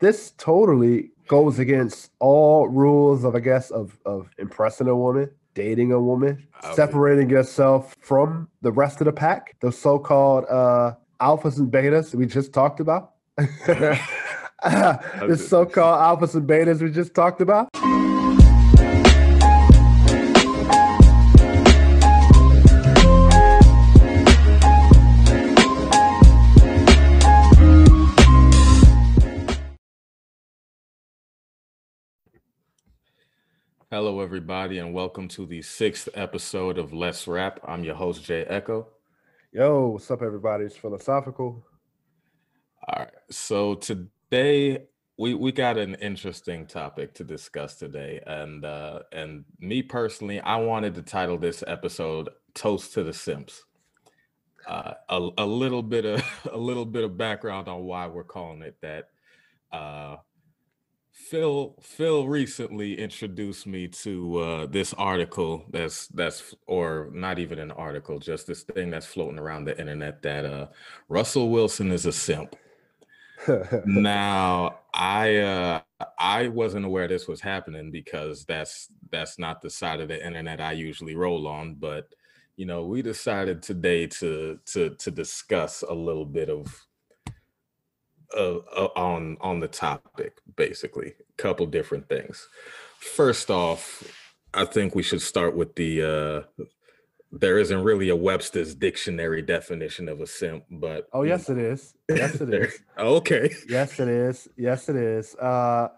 this totally goes against all rules of, I guess, of of impressing a woman, dating a woman, Okay. separating yourself from the rest of the pack, those so-called uh, alphas and betas we just talked about. the so-called alphas and betas we just talked about. Hello, everybody, and welcome to the sixth episode of Let's Rap. I'm your host, Jay Echo. Yo, what's up, everybody? It's philosophical. All right, so today we we got an interesting topic to discuss today, and uh, and me personally, I wanted to title this episode "Toast to the Simps." Uh, a, a little bit of a little bit of background on why we're calling it that. Uh, Phil Phil recently introduced me to uh, this article that's that's or not even an article, just this thing that's floating around the internet that uh, Russell Wilson is a simp. now I uh, I wasn't aware this was happening because that's that's not the side of the internet I usually roll on, but you know we decided today to to to discuss a little bit of uh, uh, on on the topic basically a couple different things first off i think we should start with the uh there isn't really a webster's dictionary definition of a simp but oh, yes, it is. Yes, it is okay Yes, it is. Yes, it is. Uh,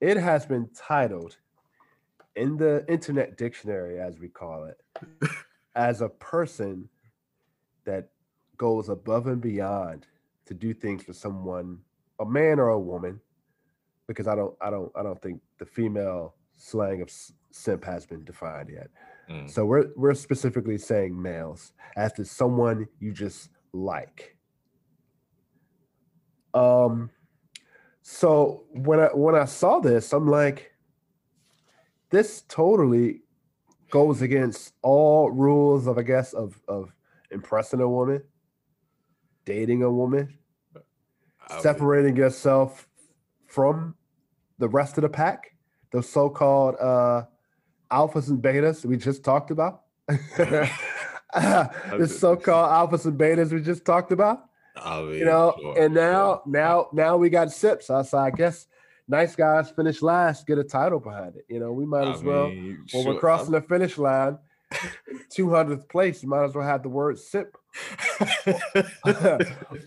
it has been titled in the Internet Dictionary, as we call it, as a person that goes above and beyond to do things for someone, a man or a woman, because I don't, I don't, I don't think the female slang of simp has been defined yet. Mm, So we're we're specifically saying males as to someone you just like. Um so when I when I saw this, I'm like, this totally goes against all rules of I guess of of impressing a woman, dating a woman, separating yourself from the rest of the pack, those so-called uh, alphas and betas we just talked about. the so-called alphas and betas we just talked about. I'll be- You know, sure, and now, sure. now, now we got sips. So, so I guess nice guys finish last, get a title behind it. You know, we might I as well mean, when sure, we're crossing the finish line, 200th place, you might as well have the word sip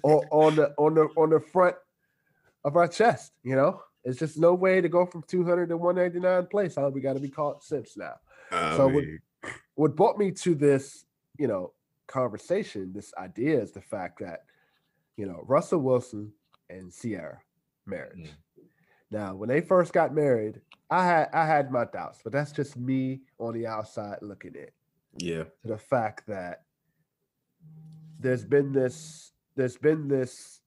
or on the on the on the front of our chest. You know, it's just no way to go from 200 to 199 place. How we got to be called sips now. I so would- mean, What brought me to this, you know, conversation, this idea is the fact that, you know, Russell Wilson and Ciara marriage. Mm. Now, when they first got married, I had I had my doubts, but that's just me on the outside looking in yeah to the fact that there's been this there's been this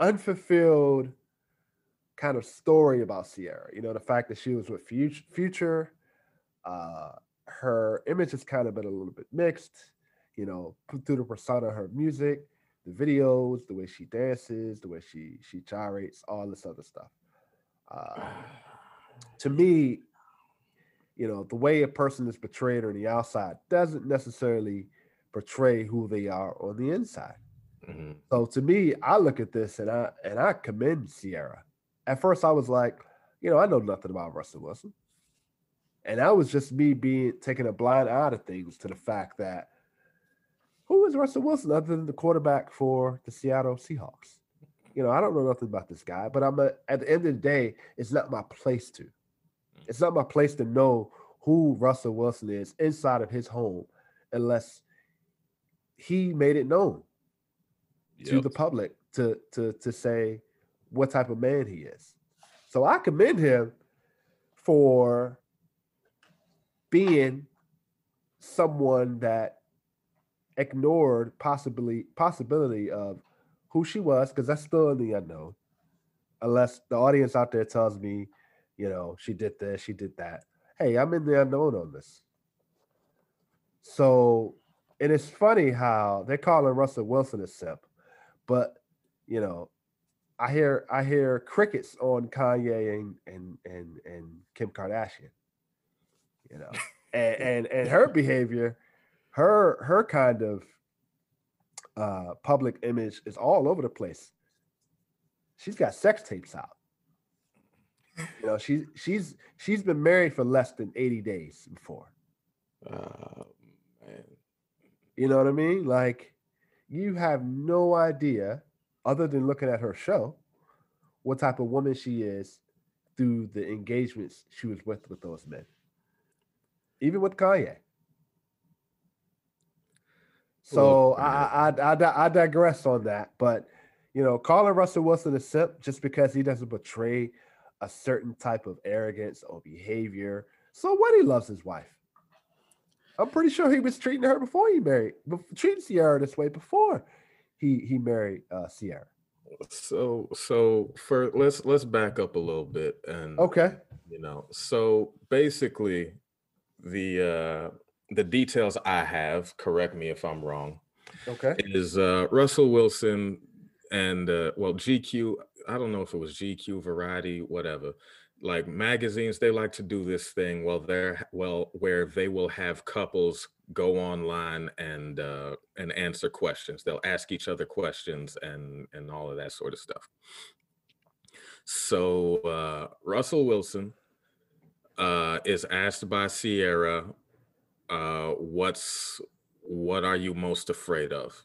unfulfilled kind of story about Ciara. You know, the fact that she was with Future, Future uh, her image has kind of been a little bit mixed. You know, through the persona of her music, the videos, the way she dances, the way she she gyrates, all this other stuff. Uh, to me, you know, the way a person is portrayed on the outside doesn't necessarily portray who they are on the inside. Mhm. So to me, I look at this and I and I commend Ciara. At first, I was like, you know, I know nothing about Russell Wilson, and that was just me being taking a blind eye to things to the fact that who is Russell Wilson other than the quarterback for the Seattle Seahawks? You know, I don't know nothing about this guy, but I'm a, at the end of the day, it's not my place to. Mm. It's not my place to know who Russell Wilson is inside of his home unless he made it known to the public to to to say what type of man he is. So I commend him for being someone that ignored possibly possibility of who she was because that's still in the unknown. Unless the audience out there tells me you know she did this she did that. Hey i'm in the unknown on this. So and it's funny how they're calling russell wilson a simp but you know I hear I hear crickets on Kanye and and and and Kim Kardashian. You know, and and and her behavior, her her kind of uh public image is all over the place. She's got sex tapes out. You know, she's she's she's been married for less than 80 days before. Uh, man. You know what I mean? Like you have no idea, other than looking at her show, what type of woman she is through the engagements she was with with those men. Even with Kanye. So I, I I I digress on that, but you know, calling Russell Wilson a simp just because he doesn't betray a certain type of arrogance or behavior. So what? He loves his wife. I'm pretty sure he was treating her before he married, treating Ciara this way before he he married uh, Ciara. So so for let's let's back up a little bit and Okay. you know so basically the uh the details I have, correct me if I'm wrong, Okay. is uh Russell Wilson and uh well GQ, I don't know if it was GQ, Variety, whatever. Like magazines, they like to do this thing well they're well where they will have couples go online and uh and answer questions. They'll ask each other questions and and all of that sort of stuff. So uh Russell Wilson uh is asked by Ciara uh what's what are you most afraid of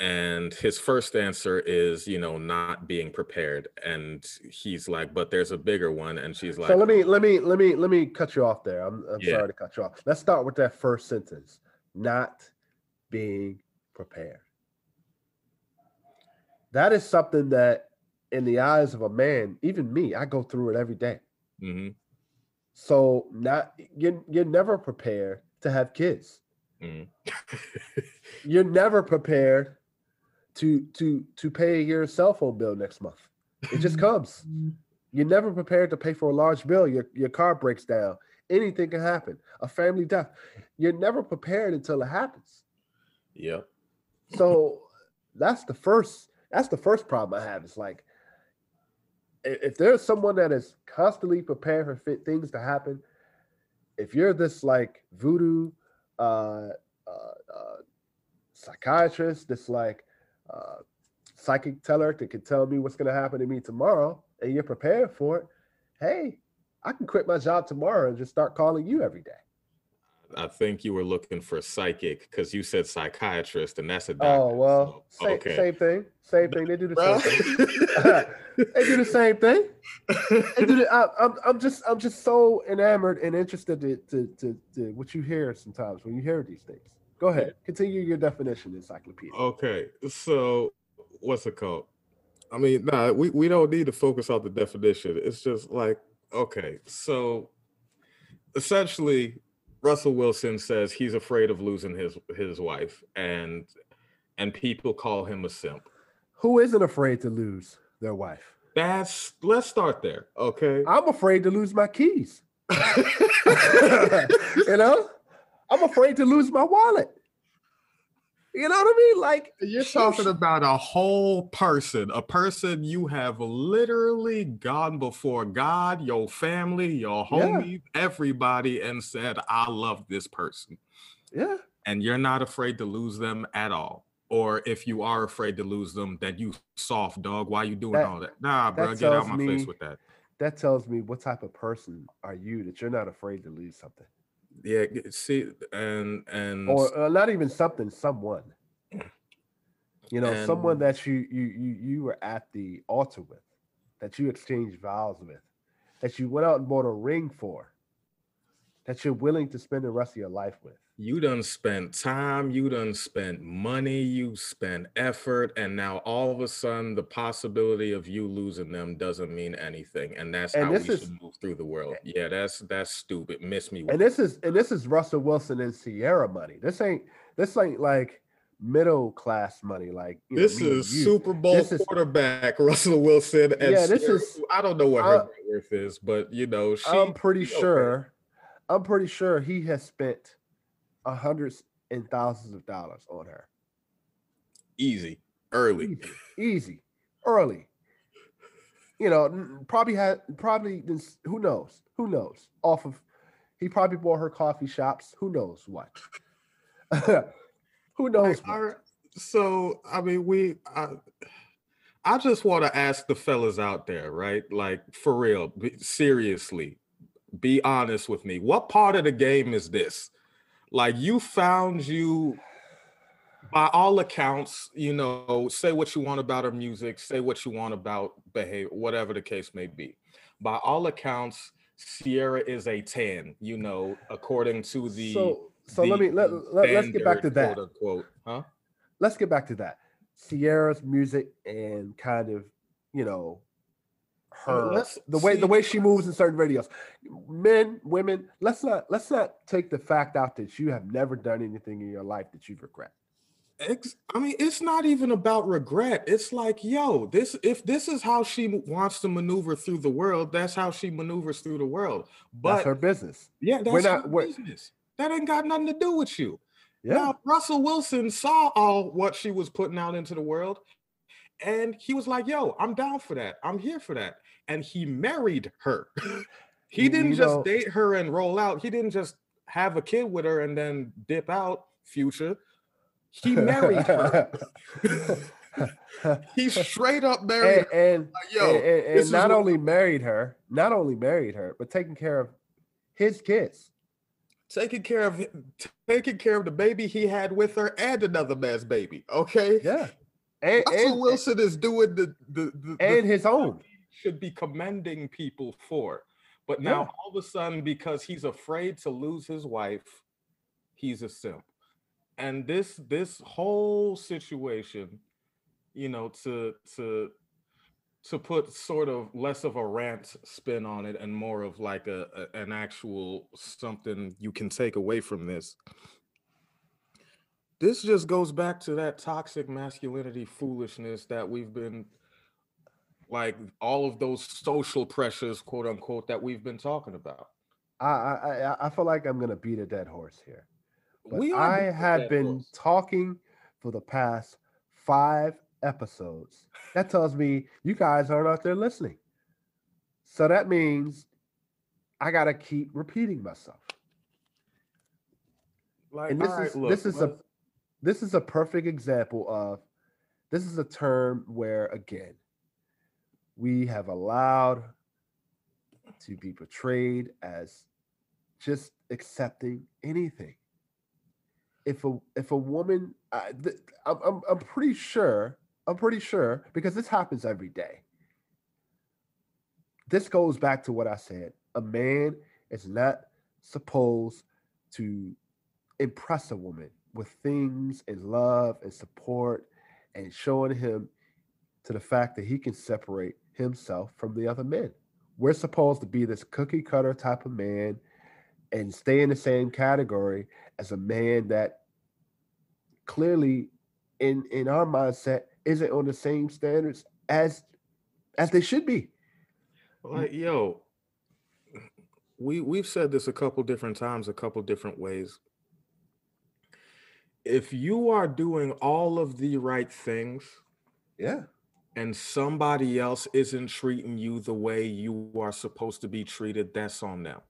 and his first answer is you know not being prepared and he's like but there's a bigger one and she's like So let me let me let me let me cut you off there. I'm I'm Yeah. sorry to cut you off. Let's start with that first sentence. Not being prepared. That is something that in the eyes of a man, even me, I go through it every day. mhm, So not you're you're never prepared to have kids. mhm. You're never prepared to to to pay your cell phone bill next month. It just comes. You're never prepared to pay for a large bill. Your your car breaks down. Anything can happen. A family death. You're never prepared until it happens. Yeah. So that's the first that's the first problem I have. It's like if there's someone that is constantly prepared for fit things to happen, if you're this like voodoo uh, uh, uh, psychiatrist, this like uh, psychic teller that can tell me what's going to happen to me tomorrow, and you're prepared for it, hey, I can quit my job tomorrow and just start calling you every day. I think you were looking for psychic because you said psychiatrist and that's a oh, doctor. Oh well, so- same, okay same thing, same thing. They do the Bruh. same thing. they do the same thing. They do the, I, I'm, I'm just, I'm just so enamored and interested to, to, to, to what you hear sometimes when you hear these things. Go ahead, continue your definition, encyclopedia. Okay, so what's it called? I mean, nah, we, we don't need to focus on the definition. It's just like, okay, so essentially, Russell Wilson says he's afraid of losing his his wife, and and people call him a simp. Who isn't afraid to lose their wife? That's let's start there, okay? I'm afraid to lose my keys. you know, I'm afraid to lose my wallet. You know what I mean? Like You're talking about a whole person, a person you have literally gone before God, your family, your Yeah. homies, everybody, and said, I love this person. yeah. And you're not afraid to lose them at all. Or if you are afraid to lose them, that you soft dog. Why you doing That- all that? Nah, that bro, get out my me- face with that. that tells me what type of person are you that you're not afraid to lose something Yeah, see, and and or uh, not even something someone. You know someone that you you you you were at the altar with that you exchanged vows with that you went out and bought a ring for that you're willing to spend the rest of your life with you done spent time, you done spent money, you spent effort, and now all of a sudden the possibility of you losing them doesn't mean anything. And that's And how we is- should move through the world. Yeah, that's that's stupid. Miss me. and this is and this is russell wilson and ciara money this ain't this ain't like middle class money like know, this me is. Super Bowl This is- quarterback Russell Wilson. And Yeah, this Ciara, is- I don't know what her uh, worth is, but you know, she I'm pretty she okay. sure. I'm pretty sure he has spent a hundreds and thousands of dollars on her. easy, early. Easy, easy, early. you know, probably had probably who knows, who knows off of. He probably bought her coffee shops. Who knows what? who knows? What? so I mean, we. I, I just want to ask the fellas out there, right? Like for real, seriously, be honest with me. What part of the game is this? Like you found you by all accounts, you know, say what you want about her music, say what you want about behavior, whatever the case may be. By all accounts, Ciara is a 10, you know, according to the So so the, let me let, let us get back to that. Quote unquote, huh? Let's get back to that. Ciara's music and kind of, you know, her let's the way the way she moves in certain videos. Men, women, let's not let's not take the fact out that you have never done anything in your life that you regret. I mean, it's not even about regret. It's like, yo, this if this is how she wants to maneuver through the world, that's how she maneuvers through the world. But that's her business. Yeah, that's we're not, her we're, business. That ain't got nothing to do with you. Yeah. Now, Russell Wilson saw all what she was putting out into the world, and he was like, "Yo, I'm down for that. I'm here for that." And he married her. he didn't you just know, date her and roll out. He didn't just have a kid with her and then dip out. Future he married her. he straight up married and, and, like, Yo, and, and not only married her, not only married her, but taking care of his kids. Taking care of taking care of the baby he had with her and another man's baby. Okay. Yeah. And, Russell Wilson is doing the the, the and the his own should be commending people for. But now yeah. all of a sudden, because he's afraid to lose his wife, he's a simp and this this whole situation you know to to to put sort of less of a rant spin on it and more of like a, a, an actual something you can take away from this this just goes back to that toxic masculinity foolishness that we've been like all of those social pressures quote unquote that we've been talking about i i i feel like i'm gonna beat a dead horse here but we I have been talking for the past five episodes. That tells me you guys aren't out there listening. So that means I gotta keep repeating myself. Like, and this is look, this is a this is a perfect example of this is a term where again we have allowed to be portrayed as just accepting anything if a if a woman, I, th- I'm, I'm I'm pretty sure I'm pretty sure because this happens every day. This goes back to what I said. A man is not supposed to impress a woman with things and love and support and showing him to the fact that he can separate himself from the other men. We're supposed to be this cookie cutter type of man and stay in the same category as a man that clearly in in our mindset isn't on the same standards as as they should be. Like yo, we we've said this a couple different times, a couple different ways. If you are doing all of the right things, yeah, and somebody else isn't treating you the way you are supposed to be treated, that's on them.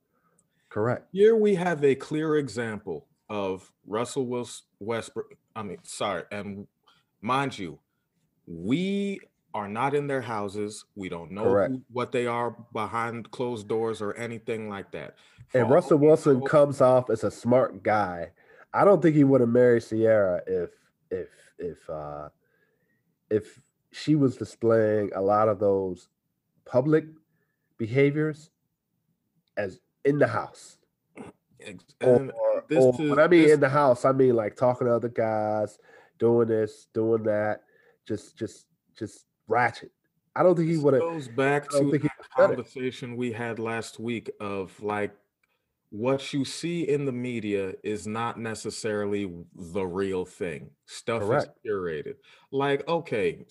Correct. Here we have a clear example of Russell Wilson Westbrook. I mean, sorry, and mind you, we are not in their houses. We don't know who, what they are behind closed doors or anything like that. For and Russell Wilson comes off as a smart guy. I don't think he would have married Ciara if if if uh if she was displaying a lot of those public behaviors as in the house. Or, or, or when I mean this, in the house, I mean like talking to other guys, doing this, doing that, just just just ratchet. I don't think he would have goes back to the conversation we had last week of like what you see in the media is not necessarily the real thing. Stuff Correct. is curated. Like, okay,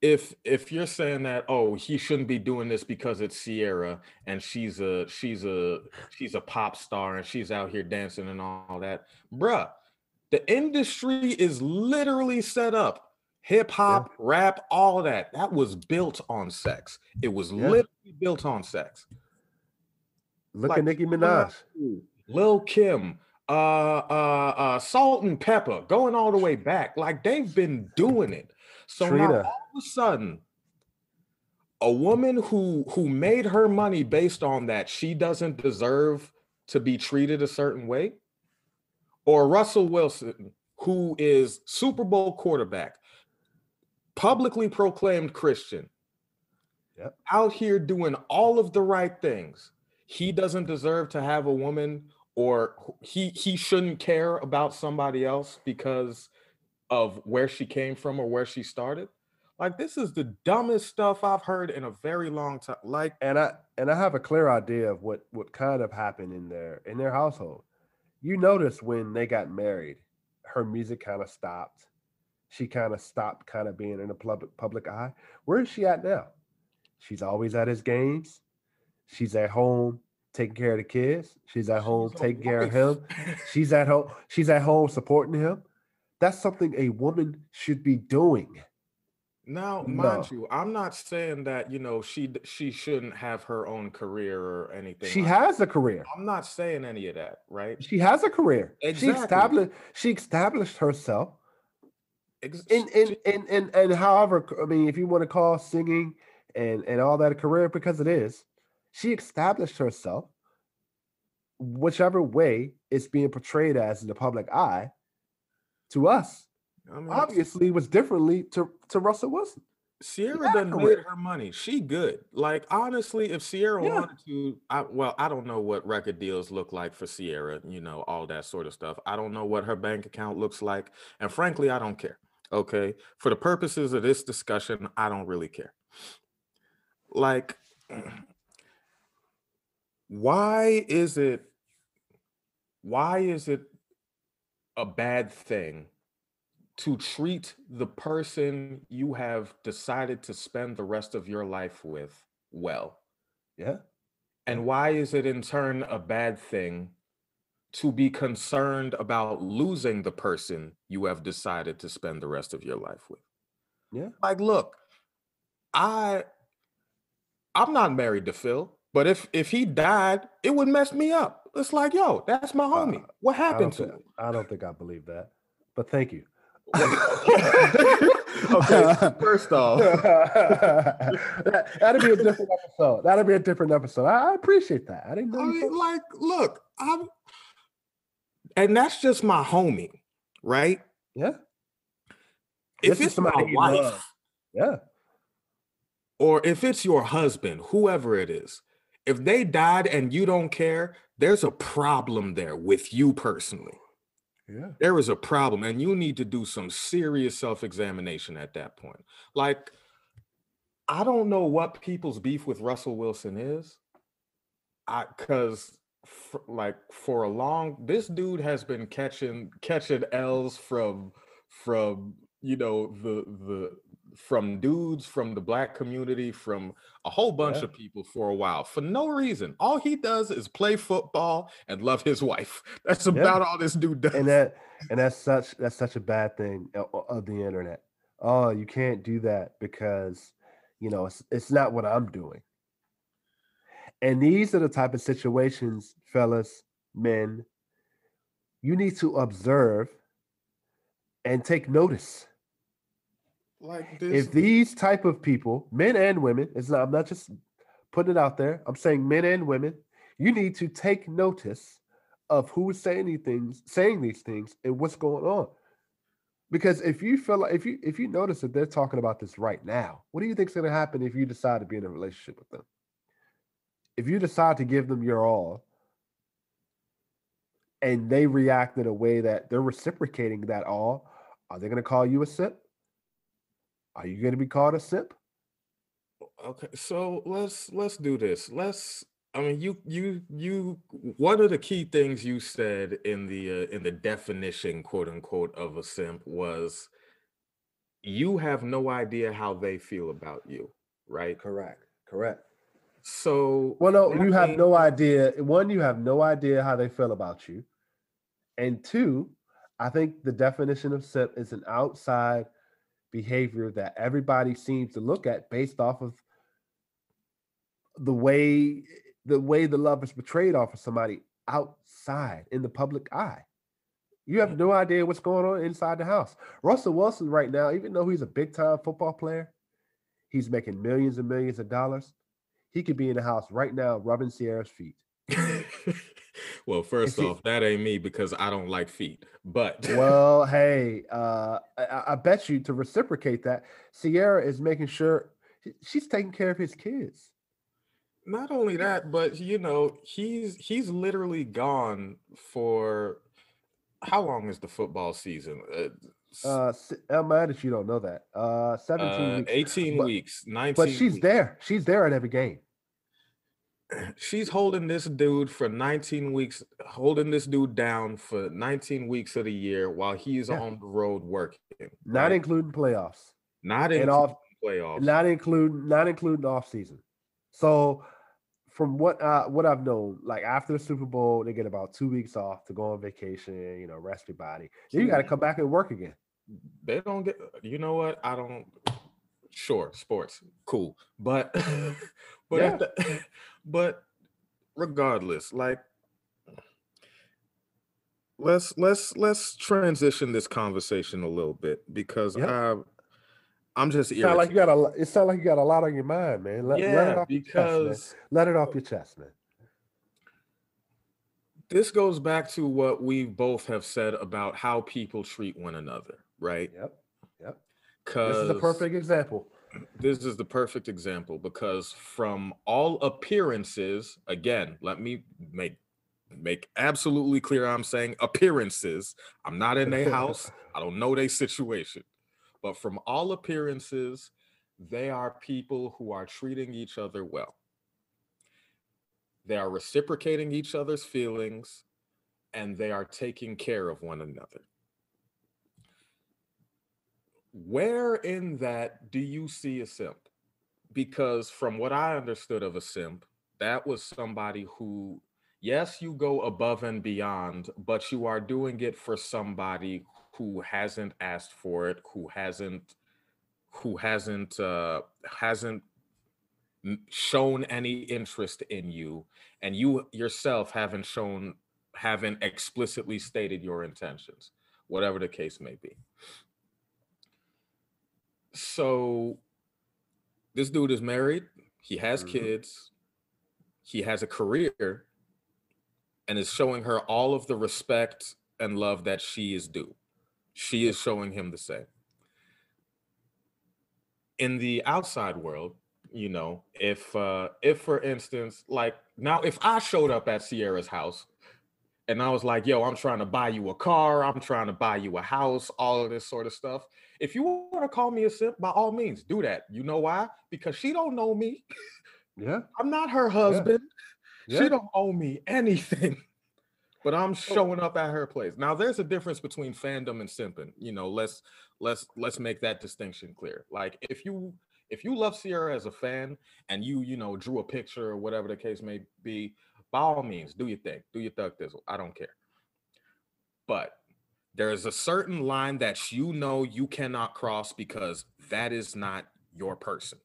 if if you're saying that oh he shouldn't be doing this because it's Ciara and she's a she's a she's a pop star and she's out here dancing and all that, bruh, the industry is literally set up hip hop, rap, all that. That was built on sex. It was Yeah. literally built on sex. Look Like, at Nicki Minaj. Lil Kim, uh, uh, uh, Salt-N-Pepa, going all the way back. Like they've been doing it. So now all of a sudden, a woman who who made her money based on that, she doesn't deserve to be treated a certain way. Or Russell Wilson, who is Super Bowl quarterback, publicly proclaimed Christian, Yep. out here doing all of the right things. He doesn't deserve to have a woman, or he he shouldn't care about somebody else because of where she came from or where she started. Like this is the dumbest stuff I've heard in a very long time. Like and I and I have a clear idea of what what kind of happened in their in their household. You notice when they got married, her music kind of stopped. She kind of stopped kind of being in the public public eye. Where is she at now? She's always at his games. She's at home taking care of the kids. She's at home she's taking care of him. She's at home. She's at home supporting him. That's something a woman should be doing. Now, mind you, I'm not saying that you know she she shouldn't have her own career or anything. She like has a career. I'm not saying any of that, right? She has a career. She established she established herself Ex- in in in and and however I mean if you want to call singing and and all that a career because it is, she established herself whichever way it's being portrayed as in the public eye to us I mean, obviously was differently to to Russell Wilson. Ciara a done made her money. She good. Like honestly, if Ciara Yeah. wanted to, I well, I don't know what record deals look like for Ciara. You know all that sort of stuff. I don't know what her bank account looks like, and frankly, I don't care. Okay, for the purposes of this discussion, I don't really care. Like, why is it? Why is it a bad thing to treat the person you have decided to spend the rest of your life with well? Yeah. And why is it in turn a bad thing to be concerned about losing the person you have decided to spend the rest of your life with? Yeah. Like, look, I I'm not married to Phil, but if if he died, it would mess me up. It's like, yo, that's my homie. Uh, what happened to thi- him? I don't think I believe that. But thank you. okay, first off, that, that'd be a different episode. That'd be a different episode. I, I appreciate that. I didn't know. I mean, felt- like, look, I'm, and that's just my homie, right? yeah, If This it's my somebody wife, yeah, or if it's your husband, whoever it is, if they died and you don't care, there's a problem there with you personally. yeah. There is a problem, and you need to do some serious self examination at that point. Like, I don't know what people's beef with Russell Wilson is. I because like for a long, this dude has been catching catching L's from from you know the the from dudes from the black community from a whole bunch Yeah. of people for a while for no reason. All he does is play football and love his wife. That's Yeah. about all this dude does. And that and that's such that's such a bad thing uh, o- of the internet. Oh, you can't do that because you know it's it's not what I'm doing. And these are the type of situations, fellas, men, you need to observe and take notice. Like this. if these type of people, men and women, it's not, I'm not just putting it out there. I'm saying men and women, you need to take notice of who's saying these things, saying these things, and what's going on. Because if you feel like if you if you notice that they're talking about this right now, what do you think's going to happen if you decide to be in a relationship with them? If you decide to give them your all, and they react in a way that they're reciprocating that all, are they going to call you a simp? Are you going to be called a simp? Okay, so let's let's do this. Let's. I mean, you you you. One of the key things you said in the uh, in the definition, quote unquote, of a simp was you have no idea how they feel about you, right? Correct. Correct. So Well, no, you have no idea. One, you have no idea how they feel about you. And two, I think the definition of simp is an outside behavior that everybody seems to look at based off of the way the way the love is portrayed off of somebody outside in the public eye. You have no mm-hmm. idea what's going on inside the house. Russell Wilson, right now, even though he's a big time football player, he's making millions and millions of dollars. He could be in the house right now rubbing Ciara's feet. well, first off, that ain't me because I don't like feet. But well, hey, uh, I, I, bet you to reciprocate that, Ciara is making sure she's taking care of his kids. Not only that, but you know, he's he's literally gone for how long is the football season? Uh, uh I'm mad that you don't know that. Uh, 17 uh, weeks. 18 but, weeks, 19. But she's weeks. there. She's there at every game she's holding this dude for 19 weeks, holding this dude down for 19 weeks of the year while he's yeah. on the road working. Not including playoffs. Not including off, playoffs. Not including not including off season. So from what uh what I've known, like after the Super Bowl, they get about two weeks off to go on vacation, you know, rest your body. Then you got to come back and work again. They don't get you know what? I don't sure sports. Cool. But mm-hmm. but yeah. the, but regardless like let's let's let's transition this conversation a little bit because i i'm just it sound like you got a it sounds like you got a lot on your mind man. Let, yeah, let it off because chest, let it off your chest man. This goes back to what we both have said about how people treat one another right? Yep this is a perfect example. This is the perfect example because from all appearances, again, let me make make absolutely clear I'm saying appearances. I'm not in their house. I don't know their situation. But from all appearances, they are people who are treating each other well. They are reciprocating each other's feelings and they are taking care of one another where in that do you see a simp? Because from what I understood of a simp, that was somebody who, yes, you go above and beyond, but you are doing it for somebody who hasn't asked for it, who hasn't, who hasn't, uh, hasn't shown any interest in you, and you yourself haven't shown, haven't explicitly stated your intentions, whatever the case may be so this dude is married, he has mm-hmm. kids, he has a career, and is showing her all of the respect and love that she is due. She is showing him the same. In the outside world, you know, if uh if for instance, like now if I showed up at Ciara's house and I was like, yo, I'm trying to buy you a car, I'm trying to buy you a house, all of this sort of stuff. If you want to call me a simp, by all means, do that. You know why? Because she don't know me. Yeah. I'm not her husband. Yeah. Yeah. She don't owe me anything. But I'm showing up at her place. Now there's a difference between fandom and simping. You know, let's let's let's make that distinction clear. Like if you if you love Ciara as a fan and you, you know, drew a picture or whatever the case may be, by all means, do your thing, do your thug thizzle. I don't care. But there is a certain line that you know you cannot cross because that is not your person.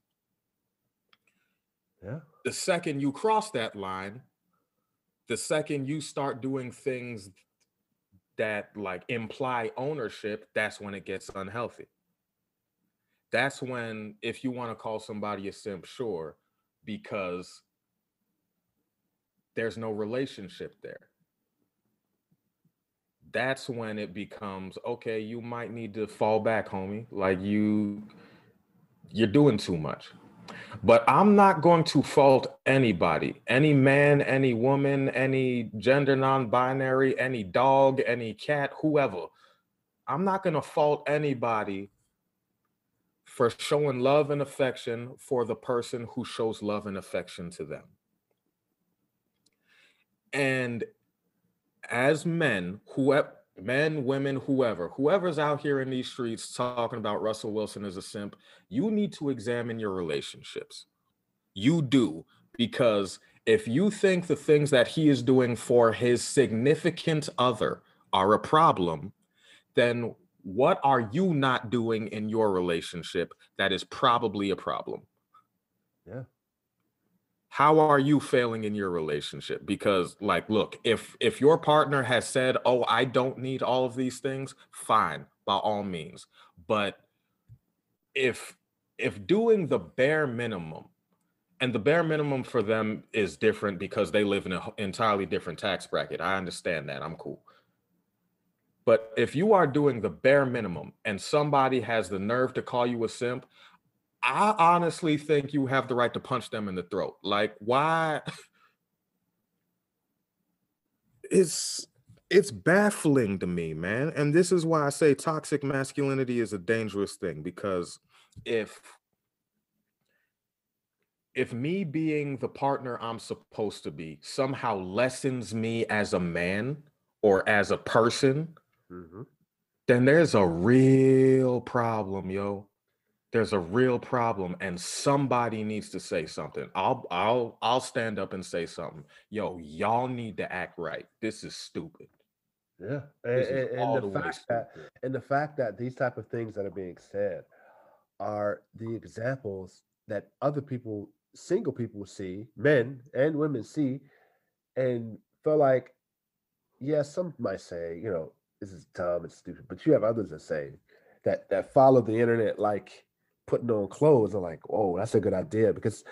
Yeah. The second you cross that line, the second you start doing things that like imply ownership, that's when it gets unhealthy. That's when, if you want to call somebody a simp, sure, because there's no relationship there. That's when it becomes okay, you might need to fall back, homie. Like you you're doing too much. But I'm not going to fault anybody, any man, any woman, any gender non binary, any dog, any cat, whoever. I'm not going to fault anybody for showing love and affection for the person who shows love and affection to them. And as men, whoever men, women, whoever, whoever's out here in these streets talking about Russell Wilson as a simp, you need to examine your relationships. You do, because if you think the things that he is doing for his significant other are a problem, then what are you not doing in your relationship that is probably a problem? Yeah. How are you failing in your relationship? Because like look, if if your partner has said, "Oh, I don't need all of these things," fine, by all means. But if if doing the bare minimum and the bare minimum for them is different because they live in an entirely different tax bracket. I understand that. I'm cool. But if you are doing the bare minimum and somebody has the nerve to call you a simp, I honestly think you have the right to punch them in the throat. Like, why? It's it's baffling to me, man. And this is why I say toxic masculinity is a dangerous thing because if if me being the partner I'm supposed to be somehow lessens me as a man or as a person, Mm-hmm. then there's a real problem, yo. There's a real problem, and somebody needs to say something. I'll I'll I'll stand up and say something. Yo, y'all need to act right. This is stupid. Yeah, and, and, and the the fact that and the fact that these type of things that are being said are the examples that other people, single people see, men and women see, and feel like, yes, some might say, you know, this is dumb and stupid, but you have others that say that that follow the internet like putting on clothes and like, oh, that's a good idea because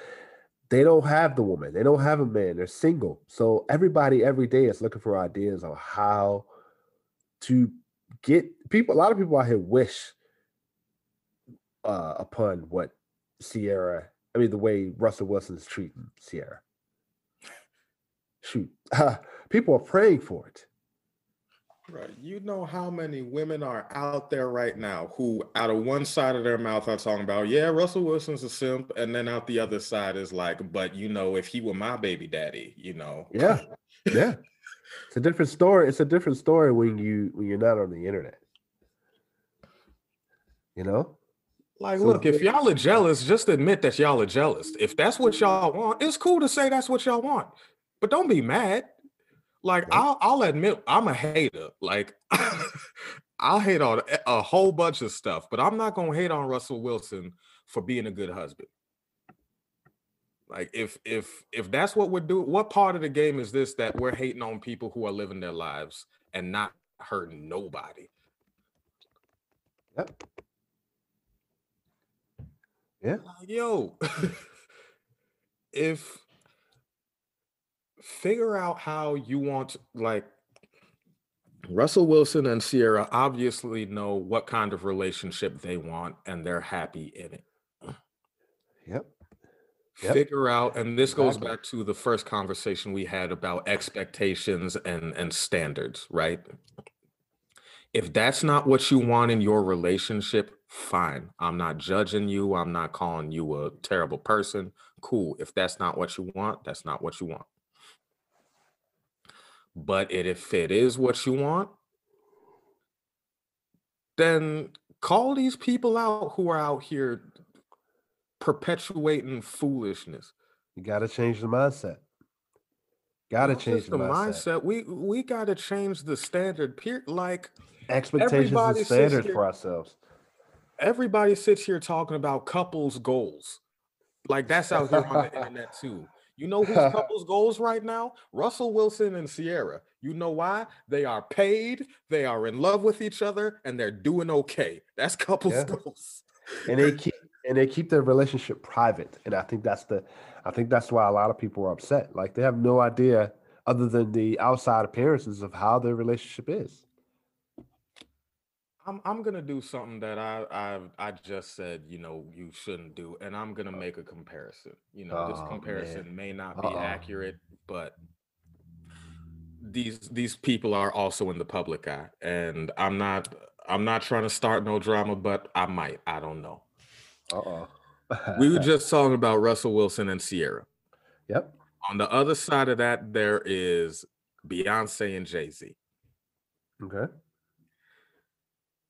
they don't have the woman, they don't have a man, they're single. So everybody every day is looking for ideas on how to get people. A lot of people out here wish uh, upon what Ciara, I mean, the way Russell Wilson's treating Ciara. Shoot, people are praying for it. Right. You know how many women are out there right now who, out of one side of their mouth, are talking about, yeah, Russell Wilson's a simp. And then out the other side is like, but you know, if he were my baby daddy, you know. Yeah, yeah. It's a different story. It's a different story when you when you're not on the internet. You know? Like, So look, if y'all are jealous, just admit that y'all are jealous. If that's what y'all want, it's cool to say that's what y'all want, but don't be mad. Like, Yeah. I'll I'll admit I'm a hater. Like, I'll hate on a- a whole bunch of stuff, but I'm not gonna hate on Russell Wilson for being a good husband. Like, if if if that's what we're doing, what part of the game is this that we're hating on people who are living their lives and not hurting nobody? Yep. Yeah. Like, yo, if figure out how you want like Russell Wilson and Ciara obviously know what kind of relationship they want and they're happy in it. Yep. Yep. Figure out, and this goes back to the first conversation we had about expectations and and standards, right? If that's not what you want in your relationship, fine. I'm not judging you. I'm not calling you a terrible person. Cool. If that's not what you want, that's not what you want. But it, if it is what you want, then call these people out who are out here perpetuating foolishness. You got to change the mindset. Got to change the mindset. mindset. We we got to change the standard. Peer, like Expectations and standards here- for ourselves. everybody sits here talking about couples goals. Like that's out here on the internet too. You know who's couples goals right now? Russell Wilson and Ciara. You know why? They are paid, they are in love with each other, and they're doing okay. That's couples Yeah. goals. and they keep and they keep their relationship private and i think that's the i think that's why a lot of people are upset like they have no idea other than the outside appearances of how their relationship is I'm I'm gonna do something that I I I just said you know you shouldn't do, and I'm gonna make a comparison. You know, this Oh, man. comparison may not be Uh-oh. accurate, but these these people are also in the public eye, and I'm not I'm not trying to start no drama, but I might. I don't know. uh-oh We were just talking about Russell Wilson and Ciara. yep On the other side of that, there is Beyonce and Jay Z. okay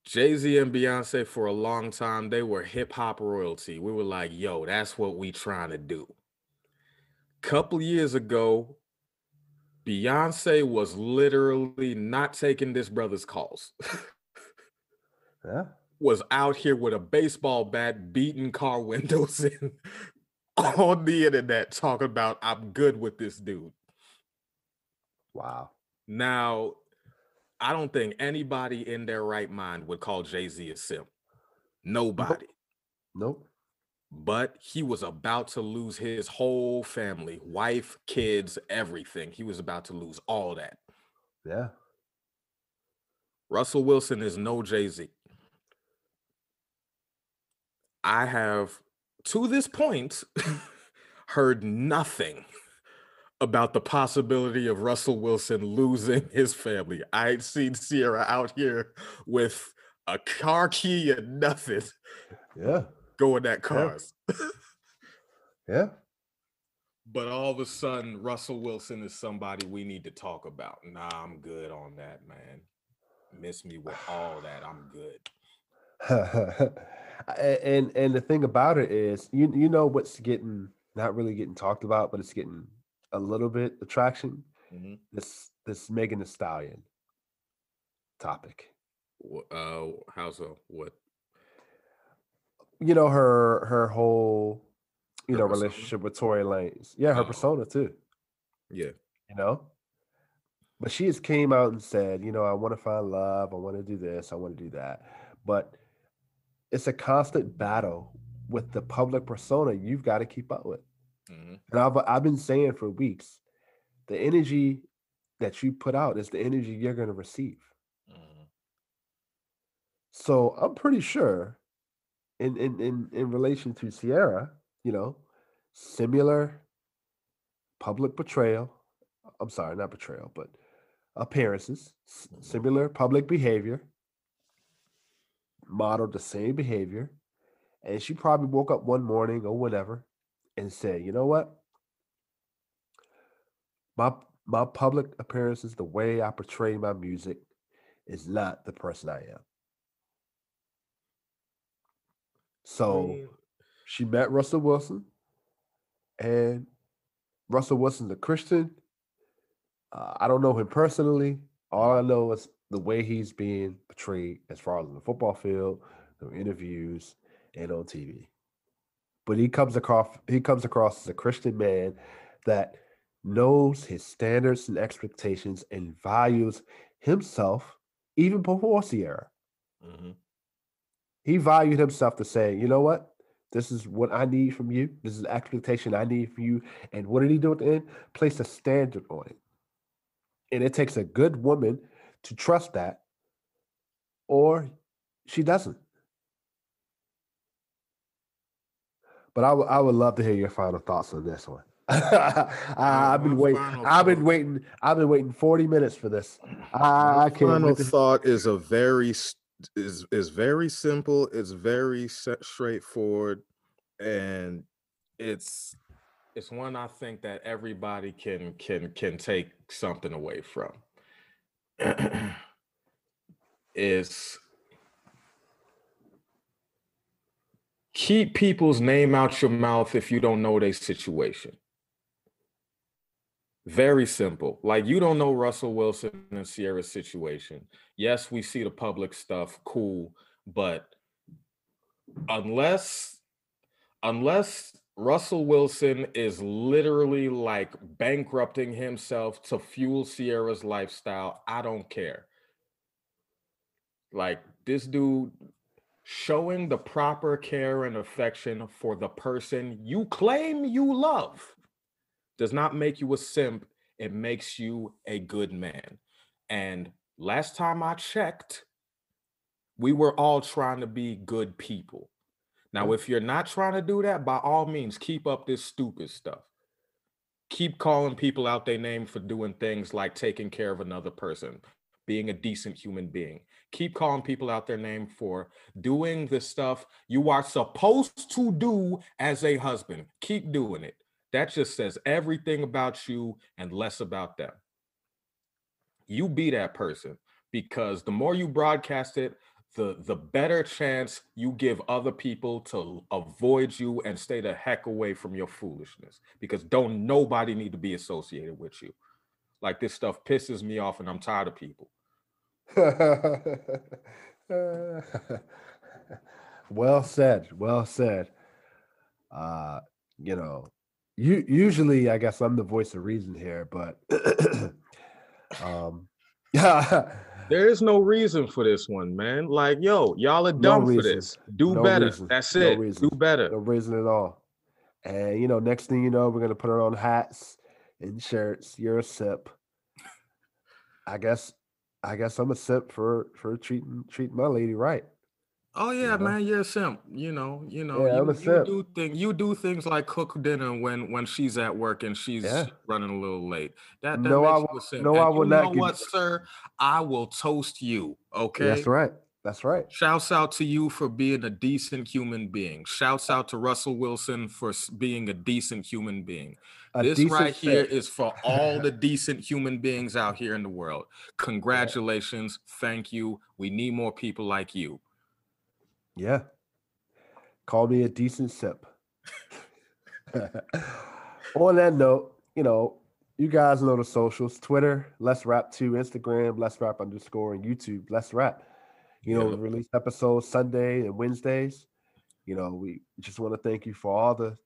Jay Z and Beyonce for a long time, they were hip hop royalty. We were like, yo, that's what we trying to do. Couple years ago, Beyonce was literally not taking this brother's calls. Yeah. was out here with a baseball bat beating car windows in on the internet talking about I'm good with this dude. Wow. Now, I don't think anybody in their right mind would call Jay-Z a simp. Nobody. Nope. But he was about to lose his whole family, wife, kids, everything. He was about to lose all that. Yeah. Russell Wilson is no Jay Z. I have, to this point, heard nothing about the possibility of Russell Wilson losing his family. I ain't seen Ciara out here with a car key and nothing Yeah. going at cars. Yeah. But all of a sudden, Russell Wilson is somebody we need to talk about. Nah, I'm good on that, man. Miss me with all that. I'm good. And and the thing about it is you you know what's getting not really getting talked about but it's getting a little bit attraction Mhm. this this Megan Thee Stallion topic Uh, how so? What? you know her her whole you Her know persona? relationship with Tory Lanez yeah her Oh. persona too Yeah. you know but she has came out and said you know I want to find love I want to do this I want to do that but it's a constant battle with the public persona you've got to keep up with Mhm. And I've I've been saying for weeks, the energy that you put out is the energy you're going to receive. Mhm. So I'm pretty sure, in in in in relation to Ciara, you know, similar public betrayal. I'm sorry, not betrayal, but appearances, Mhm. similar public behavior, modeled the same behavior, and she probably woke up one morning or whatever and say, "You know what? My my public appearances, the way I portray my music, is not the person I am." So she met Russell Wilson, and Russell Wilson's a Christian. Uh, I don't know him personally. All I know is the way he's being portrayed as far as the football field, through interviews, and on TV. But he comes across he comes across as a Christian man that knows his standards and expectations and values himself even before Ciara. Mhm. He valued himself to say, you know what? This is what I need from you. This is the expectation I need from you. And what did he do at the end? Place a standard on it. And it takes a good woman to trust that, or she doesn't. But I would I would love to hear your final thoughts on this one. I, I've been waiting. I've been waiting. I've been waiting 40 minutes for this. I, My I can't final thought is a very is is very simple. It's very straightforward, and it's it's one I think that everybody can can can take something away from. is keep people's name out your mouth if you don't know their situation. Very simple. Like you don't know Russell Wilson and Ciara's situation. Yes, we see the public stuff, cool, but unless unless Russell Wilson is literally like bankrupting himself to fuel Ciara's lifestyle, I don't care. Like this dude showing the proper care and affection for the person you claim you love does not make you a simp. It makes you a good man. And last time I checked, we were all trying to be good people. Now, mm. if you're not trying to do that, by all means, keep up this stupid stuff. Keep calling people out their name for doing things like taking care of another person, being a decent human being. Keep calling people out their name for doing the stuff you are supposed to do as a husband. Keep doing it. That just says everything about you and less about them. You be that person because the more you broadcast it, the the better chance you give other people to avoid you and stay the heck away from your foolishness because don't nobody need to be associated with you. Like this stuff pisses me off and I'm tired of people. well said. Well said. Uh, you know, you usually I guess I'm the voice of reason here, but um yeah. There is no reason for this one, man. Like, yo, y'all are dumb for this. Do No better. reason. That's No it. reason. Do better. No reason at all. And you know, next thing you know, we're gonna put her on hats and shirts. You're a sip. I guess I guess I'm a sip for for treating treating my lady right. Oh yeah, know? man, you're a simp. You know, you know, Yeah, you, you do things you do things like cook dinner when when she's at work and she's Yeah. running a little late. That that No, I makes you a simp. no, I And will you not know give you what, sir? I will toast you. Okay. That's right. That's right. Shouts out to you for being a decent human being. Shouts out to Russell Wilson for being a decent human being. This right here fit. is for all the decent human beings out here in the world. Congratulations. Thank you. We need more people like you. Yeah. Call me a decent sip. On that note, you know, you guys know the socials Twitter, Let's Rap 2, Instagram, Let's Rap underscore, and YouTube, Let's Rap. You know, we release episodes Sunday and Wednesdays. You know, we just want to thank you for all the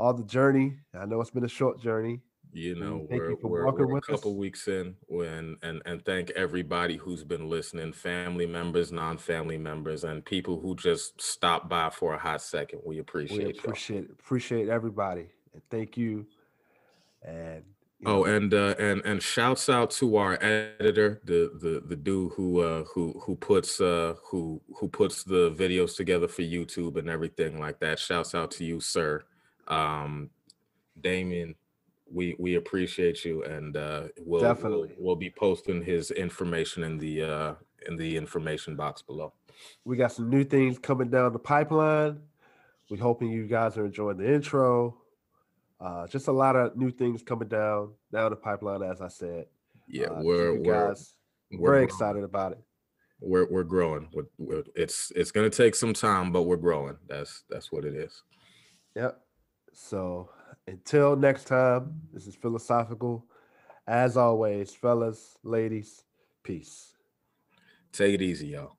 all the journey. I know it's been a short journey. you know thank we're, you for we're, walking we're a with us. couple weeks in when and and thank everybody who's been listening family members non-family members and people who just stopped by for a hot second we appreciate We y'all. appreciate appreciate everybody. And thank you. And Oh, and uh, and and shouts out to our editor, the the the dude who uh, who who puts uh, who who puts the videos together for YouTube and everything like that. Shouts out to you, sir. Um, Damien, we we appreciate you, and uh, we'll, we'll Definitely. we'll be posting his information in the uh, in the information box below. we got some new things coming down the pipeline. We're hoping you guys are enjoying the intro. Uh, just a lot of new things coming down down the pipeline, as I said. Yeah, Uh, we're guys we're very growing. excited about it. We're we're growing. We're, we're, it's it's gonna take some time, but we're growing. That's that's what it is. Yep. So until next time, this is philosophical. As always, fellas, ladies, peace. Take it easy, y'all.